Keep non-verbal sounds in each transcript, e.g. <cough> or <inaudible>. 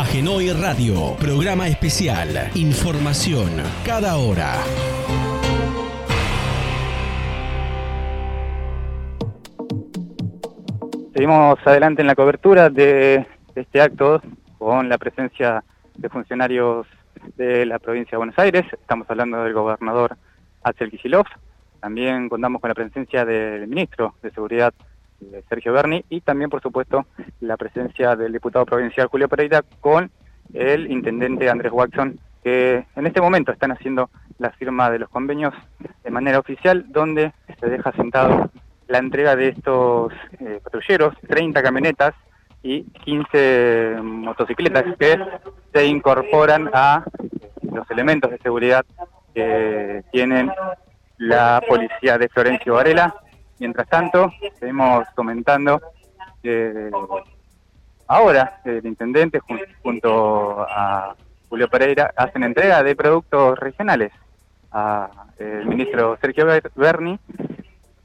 Agenoy Radio, programa especial, información cada hora. Seguimos adelante en la cobertura de este acto con la presencia de funcionarios de la provincia de Buenos Aires. Estamos hablando del gobernador Axel Kicillof. También contamos con la presencia del ministro de Seguridad eh, Sergio Berni y también, por supuesto, la presencia del diputado provincial Julio Pereira con el intendente Andrés Watson, que en este momento están haciendo la firma de los convenios de manera oficial, donde se deja sentado la entrega de estos eh, patrulleros, 30 camionetas y 15 motocicletas que se incorporan a los elementos de seguridad que tienen la policía de Florencio Varela. Mientras tanto, seguimos comentando que ahora el intendente junto a Julio Pereira hacen entrega de productos regionales al ministro Sergio Berni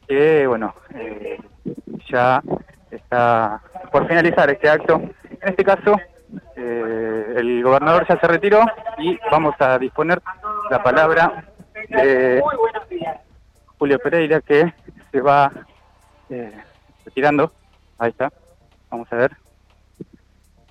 que bueno, eh, ya está por finalizar este acto. En este caso, eh, el gobernador ya se retiró y vamos a disponer la palabra de Julio Pereira que se va eh, retirando. Ahí está. Vamos a ver.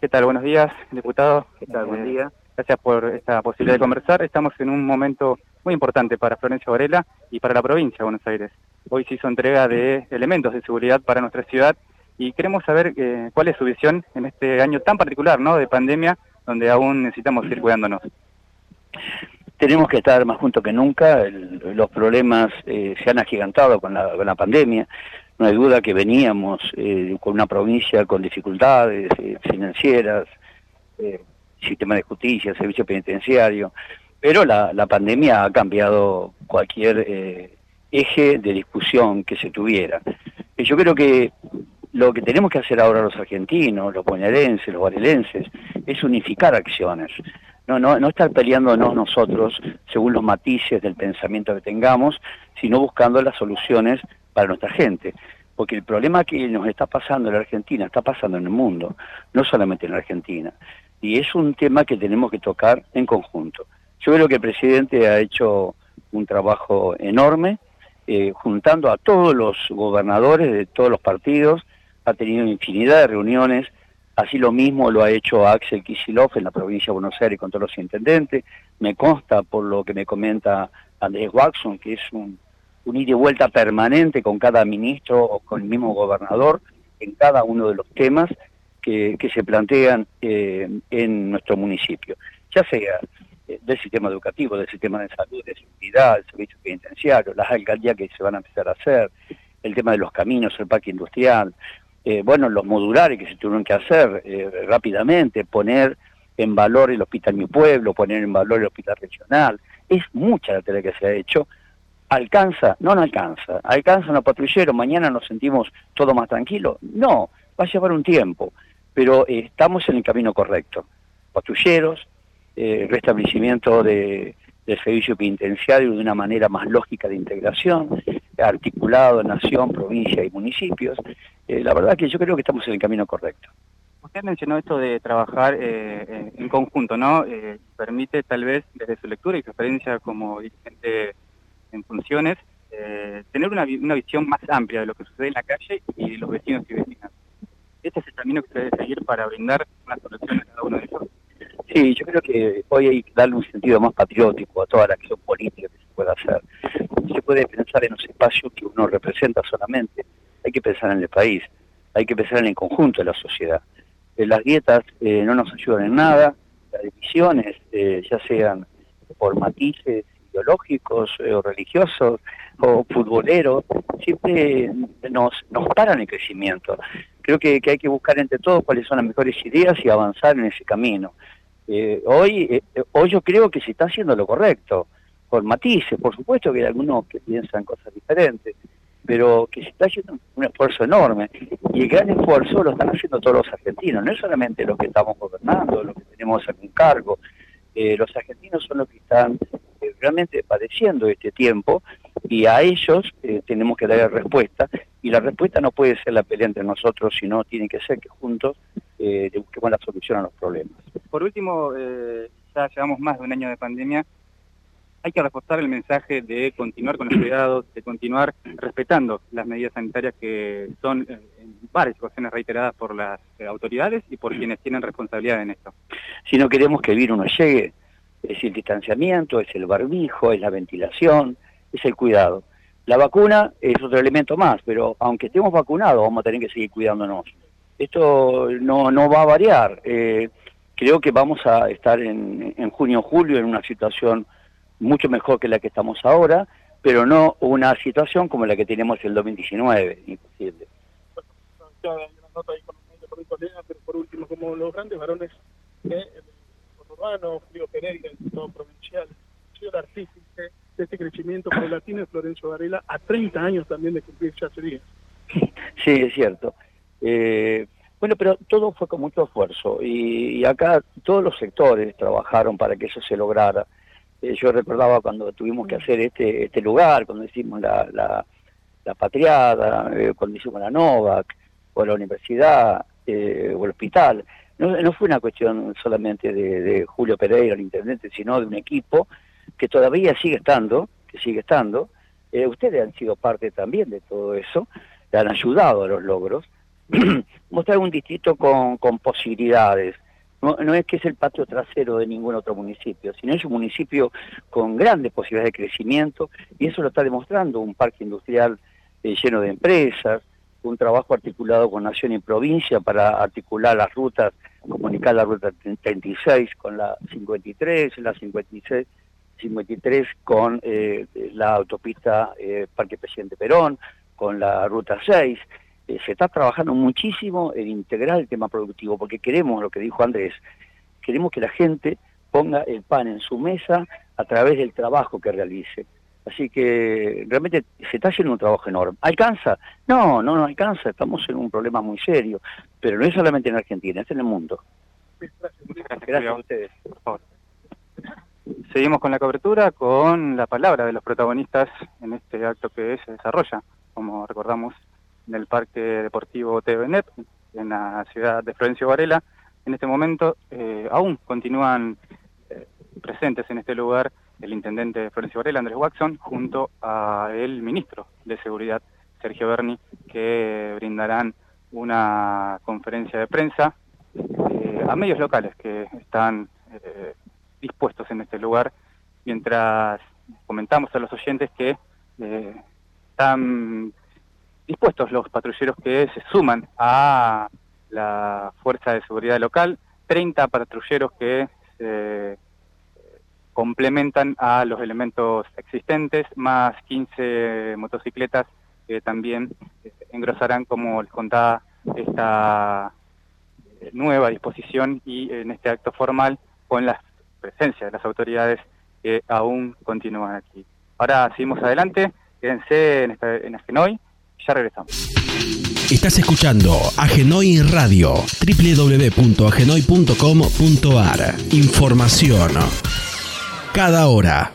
¿Qué tal? Buenos días, diputado. ¿Qué tal? Buen día. Gracias por esta posibilidad de conversar. Estamos en un momento muy importante para Florencio Varela y para la provincia de Buenos Aires. Hoy se hizo entrega de elementos de seguridad para nuestra ciudad y queremos saber eh, cuál es su visión en este año tan particular ¿no? de pandemia, donde aún necesitamos ir cuidándonos. Tenemos que estar más juntos que nunca, los problemas eh, se han agigantado con la, pandemia, no hay duda que veníamos eh, con una provincia con dificultades financieras, sistema de justicia, servicio penitenciario, pero la, la pandemia ha cambiado cualquier eje de discusión que se tuviera. Y yo creo que lo que tenemos que hacer ahora los argentinos, los bonaerenses, los varelenses, es unificar acciones. No, no, no estar peleándonos nosotros según los matices del pensamiento que tengamos, sino buscando las soluciones para nuestra gente. Porque el problema que nos está pasando en la Argentina está pasando en el mundo, no solamente en la Argentina. Y es un tema que tenemos que tocar en conjunto. Yo creo que el presidente ha hecho un trabajo enorme, eh, juntando a todos los gobernadores de todos los partidos, ha tenido infinidad de reuniones, así lo mismo lo ha hecho Axel Kicillof en la provincia de Buenos Aires con todos los intendentes, me consta por lo que me comenta Andrés Watson, que es un, un ida y vuelta permanente con cada ministro o con el mismo gobernador en cada uno de los temas que, que se plantean eh, en nuestro municipio, ya sea eh, del sistema educativo, del sistema de salud, de seguridad, del servicio penitenciario, las alcaldías que se van a empezar a hacer, el tema de los caminos, el parque industrial, eh, bueno, los modulares que se tuvieron que hacer eh, rápidamente, poner en valor el Hospital Mi Pueblo, poner en valor el Hospital Regional, es mucha la tarea que se ha hecho. ¿Alcanza? No, no alcanza. ¿Alcanza los patrulleros? ¿Mañana nos sentimos todo más tranquilos? No, va a llevar un tiempo, pero estamos en el camino correcto. Patrulleros, eh, restablecimiento de, del servicio penitenciario de una manera más lógica de integración, articulado nación, provincia y municipios. Eh, la verdad que yo creo que estamos en el camino correcto. Usted mencionó esto de trabajar eh, en conjunto, ¿no? Eh, permite tal vez desde su lectura y su experiencia como dirigente en funciones, tener una, una, visión más amplia de lo que sucede en la calle y de los vecinos y vecinas. Este es el camino que se debe seguir para brindar una solución a cada uno de ellos. Sí, yo creo que hoy hay que darle un sentido más patriótico a toda la acción política que se pueda hacer. Se puede pensar en los espacios que uno representa solamente, hay que pensar en el país, hay que pensar en el conjunto de la sociedad. Eh, las dietas eh, no nos ayudan en nada, las divisiones, eh, ya sean por matices ideológicos o religiosos o futboleros, siempre nos, nos paran el crecimiento. Creo que, que hay que buscar entre todos cuáles son las mejores ideas y avanzar en ese camino. Eh, hoy, eh, hoy yo creo que se está haciendo lo correcto, con matices, por supuesto que hay algunos que piensan cosas diferentes, pero que se está haciendo un esfuerzo enorme. Y el gran esfuerzo lo están haciendo todos los argentinos, no es solamente los que estamos gobernando, los que tenemos algún cargo, eh, los argentinos son los que están realmente padeciendo este tiempo y a ellos tenemos que dar respuesta y la respuesta no puede ser la pelea entre nosotros, sino tiene que ser que juntos busquemos la solución a los problemas. por último, eh, ya llevamos más de un año de pandemia, hay que reforzar el mensaje de continuar con los cuidados, de continuar respetando las medidas sanitarias que son eh, en varias ocasiones reiteradas por las eh, autoridades y por quienes tienen responsabilidad en esto. Si no queremos que el virus no llegue, es el distanciamiento, es el barbijo, es la ventilación, es el cuidado. La vacuna es otro elemento más, pero aunque estemos vacunados vamos a tener que seguir cuidándonos. Esto no, no va a variar. Eh, creo que vamos a estar en, en junio o julio en una situación mucho mejor que la que estamos ahora, pero no una situación como la que tenemos el 2019, imposible. Bueno, nota ahí con el colega, pero por último, como los grandes varones eh, Urbano, Frío Pereira, el Estado Provincial, el artífice de este crecimiento paulatino de Florencio Varela a 30 años también de cumplir ya hace días. Sí, es cierto. Eh, bueno, pero todo fue con mucho esfuerzo y, y, acá todos los sectores trabajaron para que eso se lograra. Eh, yo recordaba cuando tuvimos que hacer este, este lugar, cuando hicimos la, la, la patriada, eh, cuando hicimos la NOVAC, o la universidad, eh, o el hospital. No, no, fue una cuestión solamente de, de, Julio Pereira, el intendente, sino de un equipo que todavía sigue estando, que sigue estando. Ustedes han sido parte también de todo eso, le han ayudado a los logros. <clears throat> Mostrar un distrito con, con posibilidades, no, no, es que es el patio trasero de ningún otro municipio, sino es un municipio con grandes posibilidades de crecimiento y eso lo está demostrando un parque industrial eh, lleno de empresas, un trabajo articulado con Nación y Provincia para articular las rutas, comunicar la ruta 36 con la 53, la 56, 53 con eh, la autopista eh, Parque Presidente Perón, con la ruta 6, eh, se está trabajando muchísimo en integrar el tema productivo, porque queremos, lo que dijo Andrés, queremos que la gente ponga el pan en su mesa a través del trabajo que realice. Así que realmente se está haciendo un trabajo enorme. ¿Alcanza? No, no, no alcanza. Estamos en un problema muy serio. Pero no es solamente en Argentina, es en el mundo. Gracias, Gracias a ustedes. Por favor. Seguimos con la cobertura, con la palabra de los protagonistas en este acto que se desarrolla, como recordamos, en el Parque Deportivo TVNet, en la ciudad de Florencio Varela. En este momento eh, aún continúan eh, presentes en este lugar el intendente de Florencio Varela, Andrés Watson, junto a el ministro de Seguridad, Sergio Berni, que brindarán una conferencia de prensa eh, a medios locales que están eh, dispuestos en este lugar, mientras comentamos a los oyentes que están dispuestos los patrulleros que se suman a la Fuerza de Seguridad Local, 30 patrulleros que se complementan a los elementos existentes, más 15 motocicletas que también engrosarán, como les contaba, esta nueva disposición y en este acto formal con la presencia de las autoridades que aún continúan aquí. Ahora seguimos adelante, quédense en, esta, en ya regresamos. Estás escuchando Agenoy Radio, www.agenoy.com.ar. Información cada hora.